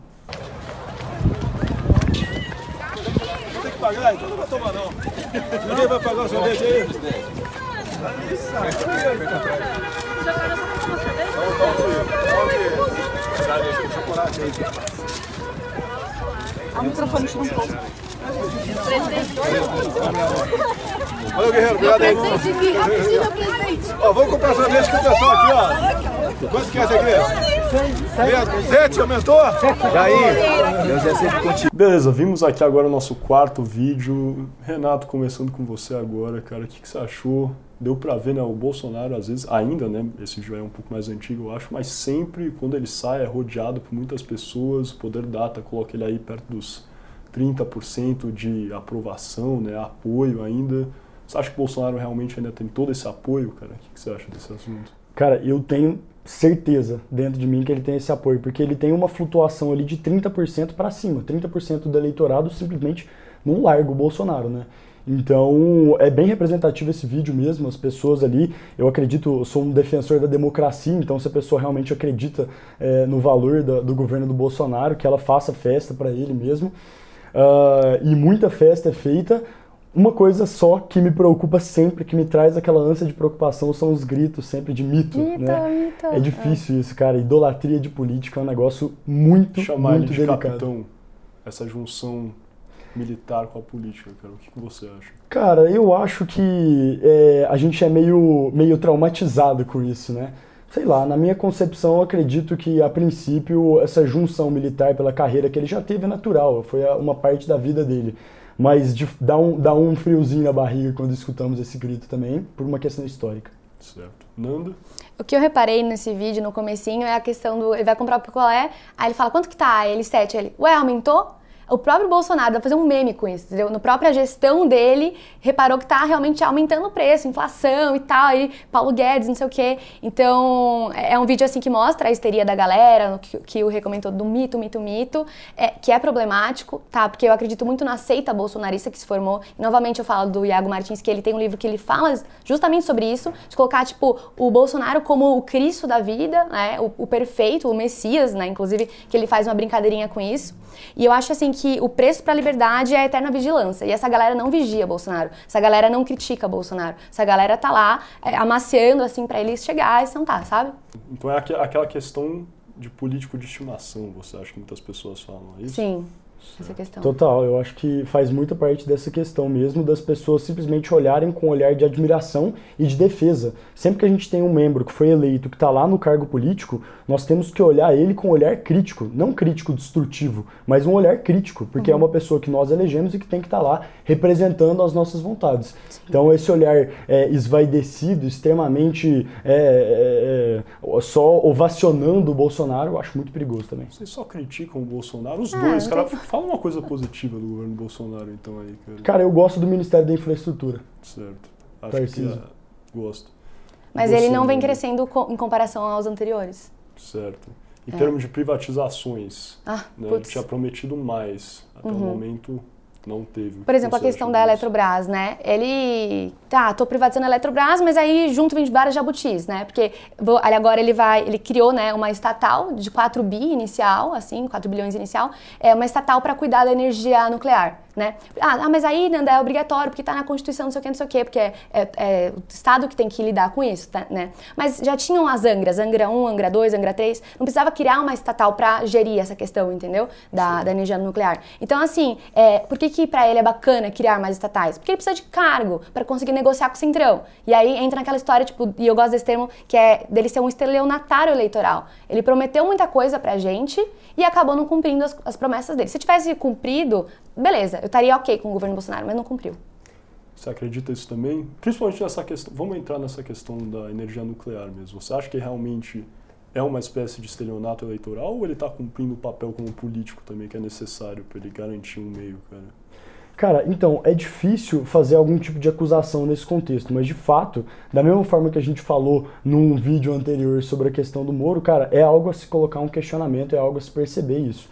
Tem que pagar, então não vai tomar não. Ninguém vai pagar o sorvete aí? Valeu, Guerreiro. Obrigado aí. Ó, vamos comprar sorvete com o pessoal aqui, ó. Quanto que é esse aqui? Zete, aumentou? E aí? Deus é sempre contigo. Beleza, vimos aqui agora o nosso quarto vídeo. Renato, começando com você agora, cara, o que, que você achou? Deu pra ver, né, o Bolsonaro, às vezes, ainda, né, esse vídeo é um pouco mais antigo, eu acho, mas sempre, quando ele sai, é rodeado por muitas pessoas, o Poder Data coloca ele aí perto dos 30% de aprovação, né, apoio ainda. Você acha que o Bolsonaro realmente ainda tem todo esse apoio, cara? O que, você acha desse assunto? Cara, eu tenho certeza dentro de mim que ele tem esse apoio, porque ele tem uma flutuação ali de 30% para cima. 30% do eleitorado simplesmente não larga o Bolsonaro, né? Então, é bem representativo esse vídeo mesmo, as pessoas ali, eu acredito, eu sou um defensor da democracia, então se a pessoa realmente acredita eh, no valor da- do governo do Bolsonaro, que ela faça festa para ele mesmo. Ah, e muita festa é feita. Uma coisa só que me preocupa sempre, que me traz aquela ânsia de preocupação, são os gritos sempre de mito. Mito, né? mito. É difícil isso, cara. Idolatria de política é um negócio muito, Chamar ele muito de delicado. capitão, essa junção militar com a política, cara, o que, que você acha? Cara, eu acho que é, a gente é meio, meio traumatizado com isso, né? Sei lá, na minha concepção, eu acredito que, a princípio, essa junção militar pela carreira que ele já teve é natural, foi uma parte da vida dele. Mas de, dá, um, dá um friozinho na barriga quando escutamos esse grito também, por uma questão histórica. Certo. Nanda? O que eu reparei nesse vídeo, no comecinho, é a questão do... Ele vai comprar o picolé, aí ele fala, quanto que tá? Aí ele, 7. Ele, ué, aumentou? O próprio Bolsonaro vai fazer um meme com isso, entendeu? Na própria gestão dele, reparou que tá realmente aumentando o preço, inflação e tal, aí Paulo Guedes, não sei o quê. Então, é é um vídeo assim que mostra a histeria da galera, que, que o recomendou do mito, mito, mito, é, que é problemático, tá? Porque eu acredito muito na seita bolsonarista que se formou. E, novamente, eu falo do Iago Martins, que ele tem um livro que ele fala justamente sobre isso, de colocar, tipo, o Bolsonaro como o Cristo da vida, né? O, o perfeito, o Messias, né? Inclusive, que ele faz uma brincadeirinha com isso. E eu acho, assim, que o preço pra liberdade é a eterna vigilância. E essa galera não vigia Bolsonaro. Essa galera não critica Bolsonaro. Essa galera tá lá é, amaciando, assim, pra ele chegar e sentar, sabe? Então é aque- aquela questão de político de estimação, você acha que muitas pessoas falam é isso? Sim, essa questão. Total, eu acho que faz muita parte dessa questão mesmo das pessoas simplesmente olharem com um olhar de admiração e de defesa. Sempre que a gente tem um membro que foi eleito, que está lá no cargo político, nós temos que olhar ele com um olhar crítico, não crítico destrutivo, mas um olhar crítico, porque é uma pessoa que nós elegemos e que tem que estar lá representando as nossas vontades. Então esse olhar é, esvaidecido, extremamente é, é, é, só ovacionando o Bolsonaro, eu acho muito perigoso também. Vocês só criticam o Bolsonaro, os Ah, dois, cara. tem- Fala uma coisa positiva do governo Bolsonaro, então, aí, cara. Cara, eu gosto do Ministério da Infraestrutura. Certo. Acho Tarcísio. que é, gosto. Mas ele não vem crescendo co- em comparação aos anteriores. Certo. Em termos de privatizações, Ah, né, putz. tinha prometido mais. Até o momento não teve. Por exemplo, a questão da? Eletrobras, né? Ele, tá, tô privatizando a Eletrobras, mas aí junto vem várias jabutis, né? Porque ali agora ele vai, ele criou, né, uma estatal de 4 bi inicial, assim, 4 bilhões inicial, é uma estatal para cuidar da energia nuclear, né? Ah, ah, mas aí, Nanda, é obrigatório, porque tá na Constituição, não sei o que, não sei o que, porque é, é- é o Estado que tem que lidar com isso, tá, né? Mas já tinham as Angras, Angra 1, Angra 2, Angra 3, não precisava criar uma estatal para gerir essa questão, entendeu? Da, da energia nuclear. Então, assim, é, por que que para ele é bacana criar mais estatais? Porque ele precisa de cargo para conseguir negociar com o Centrão. E aí entra naquela história, tipo, e eu gosto desse termo, que é dele ser um estelionatário eleitoral. Ele prometeu muita coisa pra gente e acabou não cumprindo as, as promessas dele. Se tivesse cumprido, beleza, eu estaria ok com o governo Bolsonaro, mas não cumpriu. Você acredita isso também? Principalmente nessa questão. Vamos entrar nessa questão da energia nuclear mesmo. Você acha que realmente é uma espécie de estelionato eleitoral ou ele está cumprindo o papel como político também que é necessário para ele garantir um meio, cara? Cara, então, é difícil fazer algum tipo de acusação nesse contexto, mas de fato, da mesma forma que a gente falou num vídeo anterior sobre a questão do Moro, cara, é algo a se colocar um questionamento, é algo a se perceber isso.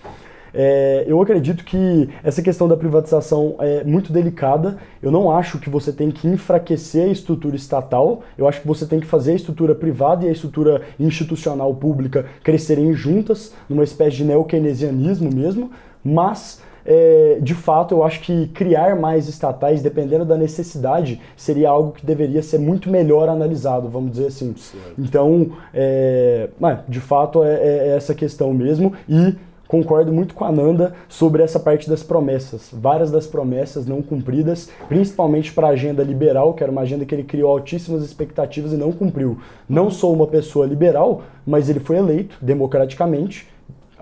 É, eu acredito que essa questão da privatização é muito delicada. Eu não acho que você tem que enfraquecer a estrutura estatal. Eu acho que você tem que fazer a estrutura privada e a estrutura institucional pública crescerem juntas, numa espécie de neo-keynesianismo mesmo. Mas é, de fato, eu acho que criar mais estatais, dependendo da necessidade, seria algo que deveria ser muito melhor analisado, vamos dizer assim. Certo. Então, é, de fato, é, é essa questão mesmo. E concordo muito com a Nanda sobre essa parte das promessas. Várias das promessas não cumpridas, principalmente para a agenda liberal, que era uma agenda que ele criou altíssimas expectativas e não cumpriu. Não sou uma pessoa liberal, mas ele foi eleito democraticamente.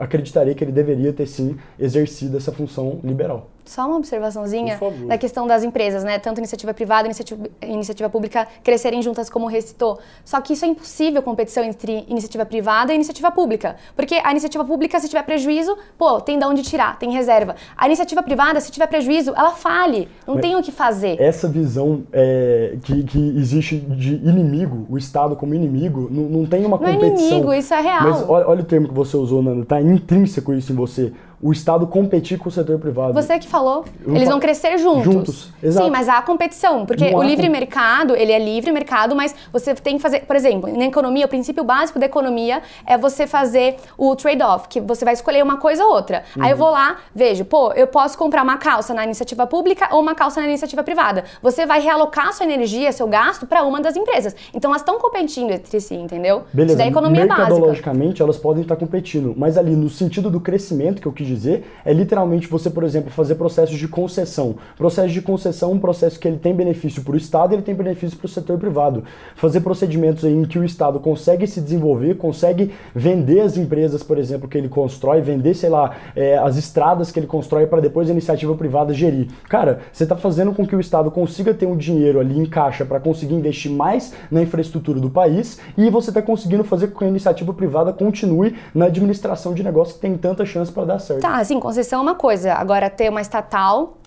Acreditaria que ele deveria ter sim exercido essa função liberal. Só uma observaçãozinha da questão das empresas, né? Tanto iniciativa privada e iniciativa, iniciativa pública crescerem juntas, como recitou. Só que isso é impossível, competição entre iniciativa privada e iniciativa pública. Porque a iniciativa pública, se tiver prejuízo, pô, tem de onde tirar, tem reserva. A iniciativa privada, se tiver prejuízo, ela fale, não Mas tem o que fazer. Essa visão é, que, que existe de inimigo, o Estado como inimigo, não, não tem uma competição. Não é inimigo, isso é real. Mas olha, olha o termo que você usou, Nanda, tá intrínseco isso em você o Estado competir com o setor privado. Você que falou. Eles vão crescer juntos. Juntos, exato. Sim, mas há competição, porque Não o livre com... mercado, ele é livre mercado, mas você tem que fazer, por exemplo, na economia, o princípio básico da economia é você fazer o trade-off, que você vai escolher uma coisa ou outra. Uhum. Aí eu vou lá, vejo, pô, eu posso comprar uma calça na iniciativa pública ou uma calça na iniciativa privada. Você vai realocar sua energia, seu gasto para uma das empresas. Então elas estão competindo entre si, entendeu? Beleza. Isso é economia Mercadologicamente, básica. elas podem estar competindo, mas ali no sentido do crescimento que eu quis dizer, é literalmente você, por exemplo, fazer processos de concessão. Processo de concessão é um processo que ele tem benefício para o Estado e ele tem benefício para o setor privado. Fazer procedimentos em que o Estado consegue se desenvolver, consegue vender as empresas, por exemplo, que ele constrói, vender, sei lá, é, as estradas que ele constrói para depois a iniciativa privada gerir. Cara, você está fazendo com que o Estado consiga ter um dinheiro ali em caixa para conseguir investir mais na infraestrutura do país e você está conseguindo fazer com que a iniciativa privada continue na administração de negócios que tem tanta chance para dar certo. Tá, assim, concessão é uma coisa. Agora, ter uma estatal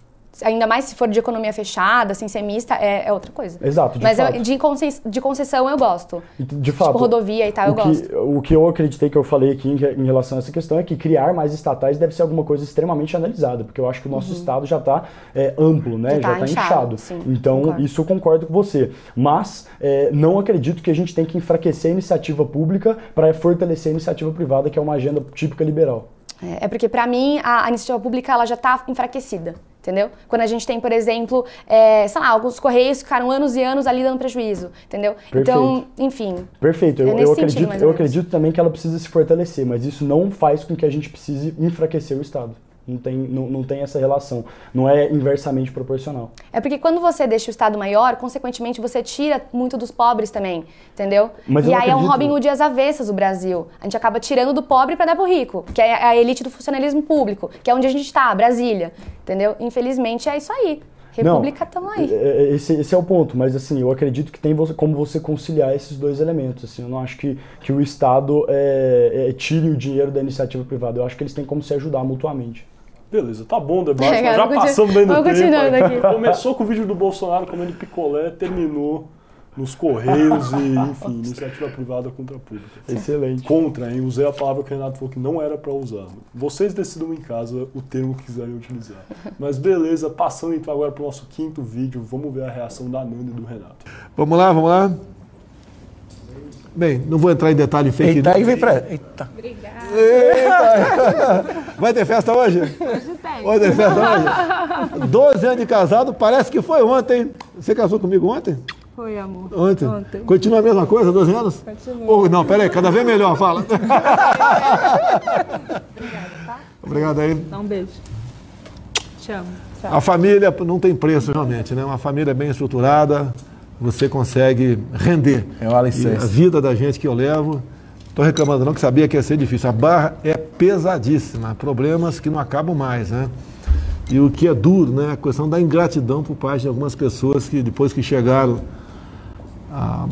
ainda mais se for de economia fechada, assim, ser mista, é, é outra coisa. Exato, de Mas eu, de, concessão, de concessão eu gosto. De fato. Tipo rodovia e tal, eu que, gosto. O que eu acreditei que eu falei aqui em, em, relação a essa questão é que criar mais estatais deve ser alguma coisa extremamente analisada, porque eu acho que o nosso uhum. estado já está é, amplo, né? Já está inchado. inchado. Sim, então, concordo. isso eu concordo com você. Mas é, não acredito que a gente tem que enfraquecer a iniciativa pública para fortalecer a iniciativa privada, que é uma agenda típica liberal. É, é porque, para mim, a, a, iniciativa pública ela já está enfraquecida, entendeu? Quando a gente tem, por exemplo, é, sei lá, alguns correios ficaram anos e anos ali dando prejuízo, entendeu? Perfeito. Então, enfim. Perfeito. Eu, é eu acredito, eu acredito também que ela precisa se fortalecer, mas isso não faz com que a gente precise enfraquecer o Estado. Não tem, não, não tem essa relação. Não é inversamente proporcional. É porque quando você deixa o Estado maior, consequentemente você tira muito dos pobres também, entendeu? Mas e aí acredito... é um Robin Hood às avessas o Brasil. A gente acaba tirando do pobre para dar pro rico, que é a elite do funcionalismo público, que é onde a gente está, Brasília, entendeu? Infelizmente é isso aí. República estamos aí. É, é, esse, esse, é o ponto, mas assim, eu acredito que tem você, como você conciliar esses dois elementos. Assim, eu não acho que, que o Estado é, é, tire o dinheiro da iniciativa privada. Eu acho que eles têm como se ajudar mutuamente. Beleza, tá bom o debate, é, já passamos bem do tempo. Aqui. Começou com o vídeo do Bolsonaro comendo picolé, terminou nos Correios e, enfim, iniciativa privada contra a pública. Excelente. Contra, hein? Usei a palavra que o Renato falou que não era para usar. Vocês decidam em casa o termo que quiserem utilizar. Mas beleza, passando então agora para o nosso quinto vídeo, vamos ver a reação da Nanda e do Renato. Vamos lá, vamos lá. Bem, não vou entrar em detalhe fake Eita, aí vem pra... Eita. Obrigada. Eita. Vai ter festa hoje? Hoje tem. Vai ter festa hoje? 12 anos de casado, parece que foi ontem. Você casou comigo ontem? Foi, amor. Ontem? Ontem. Continua a mesma coisa, 12 anos? Continua. Oh, não, peraí, cada vez melhor, fala. Obrigada, tá? Obrigado aí. Dá um beijo. Te amo. Tchau. A família não tem preço, realmente, né? Uma família bem estruturada você consegue render. É o alicerce. a vida da gente que eu levo, estou reclamando não, que sabia que ia ser difícil. A barra é pesadíssima, problemas que não acabam mais, né? E o que é duro, né? A questão da ingratidão por parte de algumas pessoas que depois que chegaram a,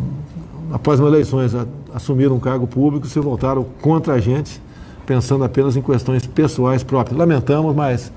após as eleições, a, assumiram um cargo público, se voltaram contra a gente, pensando apenas em questões pessoais próprias. Lamentamos, mas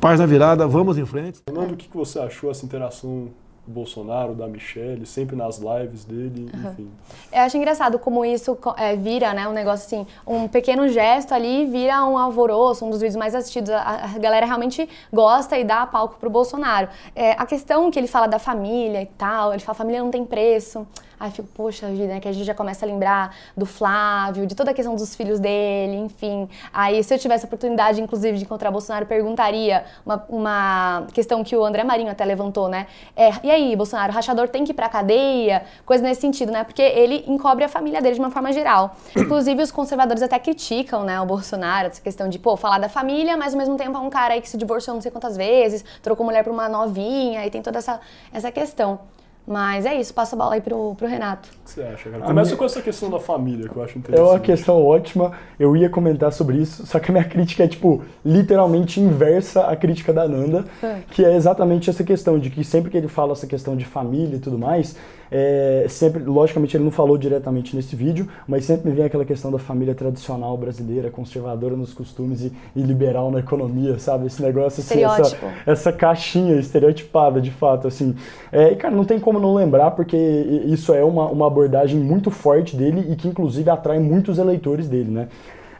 paz na virada, vamos em frente. Fernando, o que você achou dessa interação Bolsonaro, da Michelle, sempre nas lives dele, enfim? Eu acho engraçado como isso é, vira, né, um negócio assim, um pequeno gesto ali vira um alvoroço, um dos vídeos mais assistidos. A, a galera realmente gosta e dá palco pro Bolsonaro. É, a questão que ele fala da família e tal, ele fala família não tem preço. Aí fico, poxa vida, né, que a gente já começa a lembrar do Flávio, de toda a questão dos filhos dele, enfim. Aí se eu tivesse a oportunidade, inclusive, de encontrar Bolsonaro, perguntaria uma, uma questão que o André Marinho até levantou, né? É, e aí, Bolsonaro, o rachador tem que ir pra cadeia? Coisa nesse sentido, né? Porque ele encobre a família dele de uma forma geral. Inclusive, os conservadores até criticam, né, o Bolsonaro, essa questão de, pô, falar da família, mas ao mesmo tempo é um cara aí que se divorciou não sei quantas vezes, trocou mulher por uma novinha, e tem toda essa, essa questão. Mas é isso, passa a bola aí pro, pro Renato. O que você acha, cara? A Começa minha- com essa questão da família, que eu acho É interessante. uma questão ótima, eu ia comentar sobre isso, só que a minha crítica é, tipo, literalmente inversa à crítica da Nanda, que é exatamente essa questão de que sempre que ele fala essa questão de família e tudo mais, é, sempre, logicamente ele não falou diretamente nesse vídeo, mas sempre me vem aquela questão da família tradicional brasileira, conservadora nos costumes e, e liberal na economia, sabe? Esse negócio assim, essa, essa caixinha estereotipada, de fato, assim. É, e, cara, não tem como não lembrar, porque isso é uma, uma abordagem muito forte dele e que, inclusive, atrai muitos eleitores dele, né?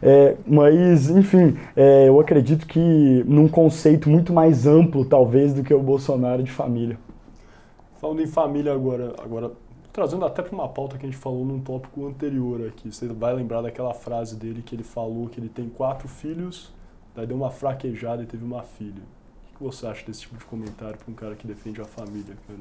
É, mas, enfim, é, eu acredito que num conceito muito mais amplo, talvez, do que o Bolsonaro de família. Falando em família agora, agora trazendo até para uma pauta que a gente falou num tópico anterior aqui. Você vai lembrar daquela frase dele que ele falou que ele tem quatro filhos, daí deu uma fraquejada e teve uma filha. O que você acha desse tipo de comentário para um cara que defende a família, cara?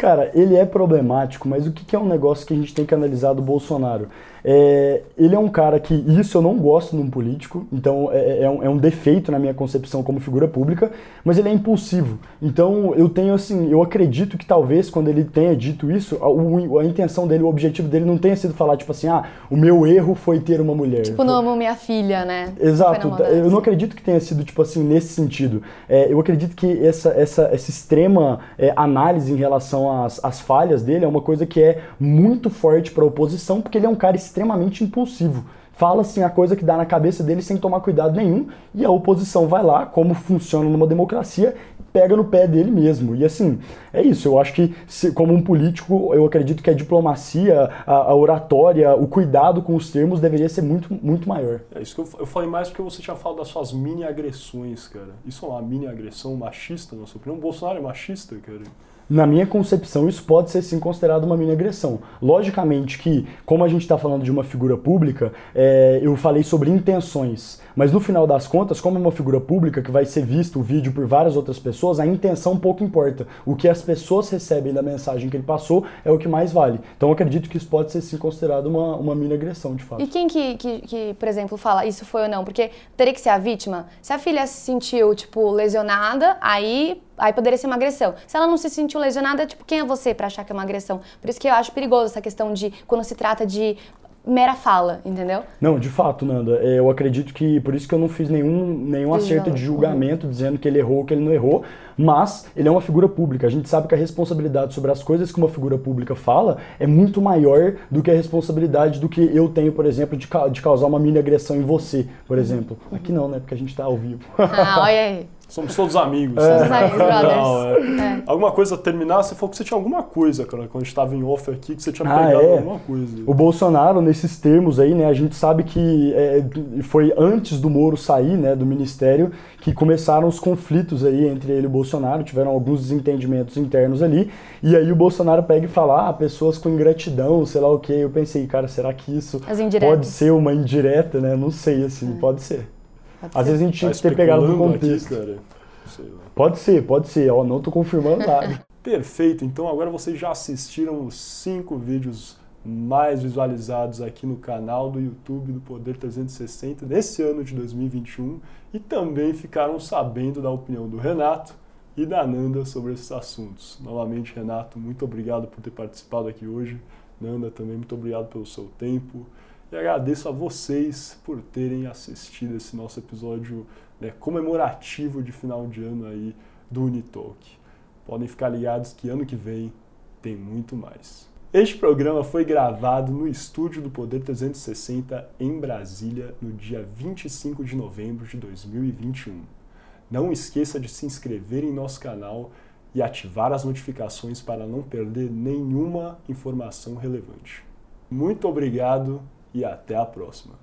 Cara, ele é problemático, mas o que é um negócio que a gente tem que analisar do Bolsonaro? É, ele é um cara que, isso eu não gosto num político, então é, é um, é um defeito na minha concepção como figura pública, mas ele é impulsivo. Então eu tenho assim, eu acredito que talvez quando ele tenha dito isso, a, o- a intenção dele, o objetivo dele não tenha sido falar, tipo assim, ah, o meu erro foi ter uma mulher. Tipo, não amo minha filha, né? Exato, eu não acredito que tenha sido tipo assim nesse sentido. É, eu acredito que essa, essa, essa extrema é, análise em relação às falhas dele é uma coisa que é muito forte para a oposição, porque ele é um cara extremamente impulsivo. Fala assim a coisa que dá na cabeça dele sem tomar cuidado nenhum, e a oposição vai lá, como funciona numa democracia, pega no pé dele mesmo. E assim, é isso. Eu acho que, se- como um político, eu acredito que a diplomacia, a, a oratória, o cuidado com os termos deveria ser muito, muito maior. É isso que eu, eu falei mais porque você tinha falado das suas mini agressões, cara. Isso é uma mini agressão machista, na sua opinião? O Bolsonaro é machista, cara? Na minha concepção, isso pode ser sim considerado uma mini agressão. Logicamente que, como a gente está falando de uma figura pública, é, eu falei sobre intenções. Mas no final das contas, como é uma figura pública que vai ser visto o vídeo por várias outras pessoas, a intenção pouco importa. O que as pessoas recebem da mensagem que ele passou é o que mais vale. Então acredito que isso pode ser sim considerado uma, uma mini agressão, de fato. E quem que, que, que, por exemplo, fala isso foi ou não? Porque teria que ser a vítima. Se a filha se sentiu, tipo, lesionada, aí, aí poderia ser uma agressão. Se ela não se sentiu lesionada, tipo, quem é você pra achar que é uma agressão? Por isso que eu acho perigoso essa questão de quando se trata de mera fala, entendeu? Não, de fato, Nanda, é, eu acredito que por isso que eu não fiz nenhum, nenhum acerto de julgamento dizendo que ele errou ou que ele não errou, mas ele é uma figura pública. A gente sabe que a responsabilidade sobre as coisas que uma figura pública fala é muito maior do que a responsabilidade do que eu tenho, por exemplo, de, ca- de causar uma mini agressão em você, por exemplo. Aqui não, né? Porque a gente tá ao vivo. Ah, olha aí. Somos todos amigos. Somos né? amigos, brothers. Não, é. É. Alguma coisa a terminar? Você falou que você tinha alguma coisa, cara, quando a gente estava em off aqui, que você tinha Ah, pegado é? alguma coisa. O Bolsonaro, nesses termos aí, né, a gente sabe que é, foi antes do Moro sair, né, do ministério, que começaram os conflitos aí entre ele e o Bolsonaro, tiveram alguns desentendimentos internos ali, e aí o Bolsonaro pega e fala, ah, pessoas com ingratidão, sei lá o quê. Eu pensei, cara, será que isso pode ser uma indireta, né? Não sei, assim, pode ser. Às vezes a gente tinha Tá que ter pegado no aqui, contexto. lá. Pode ser, pode ser, ó, não tô confirmando nada. Perfeito, então agora vocês já assistiram os cinco vídeos mais visualizados aqui no canal do YouTube do Poder 360 nesse ano de 2021 e também ficaram sabendo da opinião do Renato e da Nanda sobre esses assuntos. Novamente, Renato, muito obrigado por ter participado aqui hoje. Nanda, também muito obrigado pelo seu tempo. E agradeço a vocês por terem assistido esse nosso episódio né, comemorativo de final de ano aí do Unitalk. Podem ficar ligados que ano que vem tem muito mais. Este programa foi gravado no estúdio do Poder 360 em Brasília no dia 25 de novembro de 2021. Não esqueça de se inscrever em nosso canal e ativar as notificações para não perder nenhuma informação relevante. Muito obrigado e até a próxima.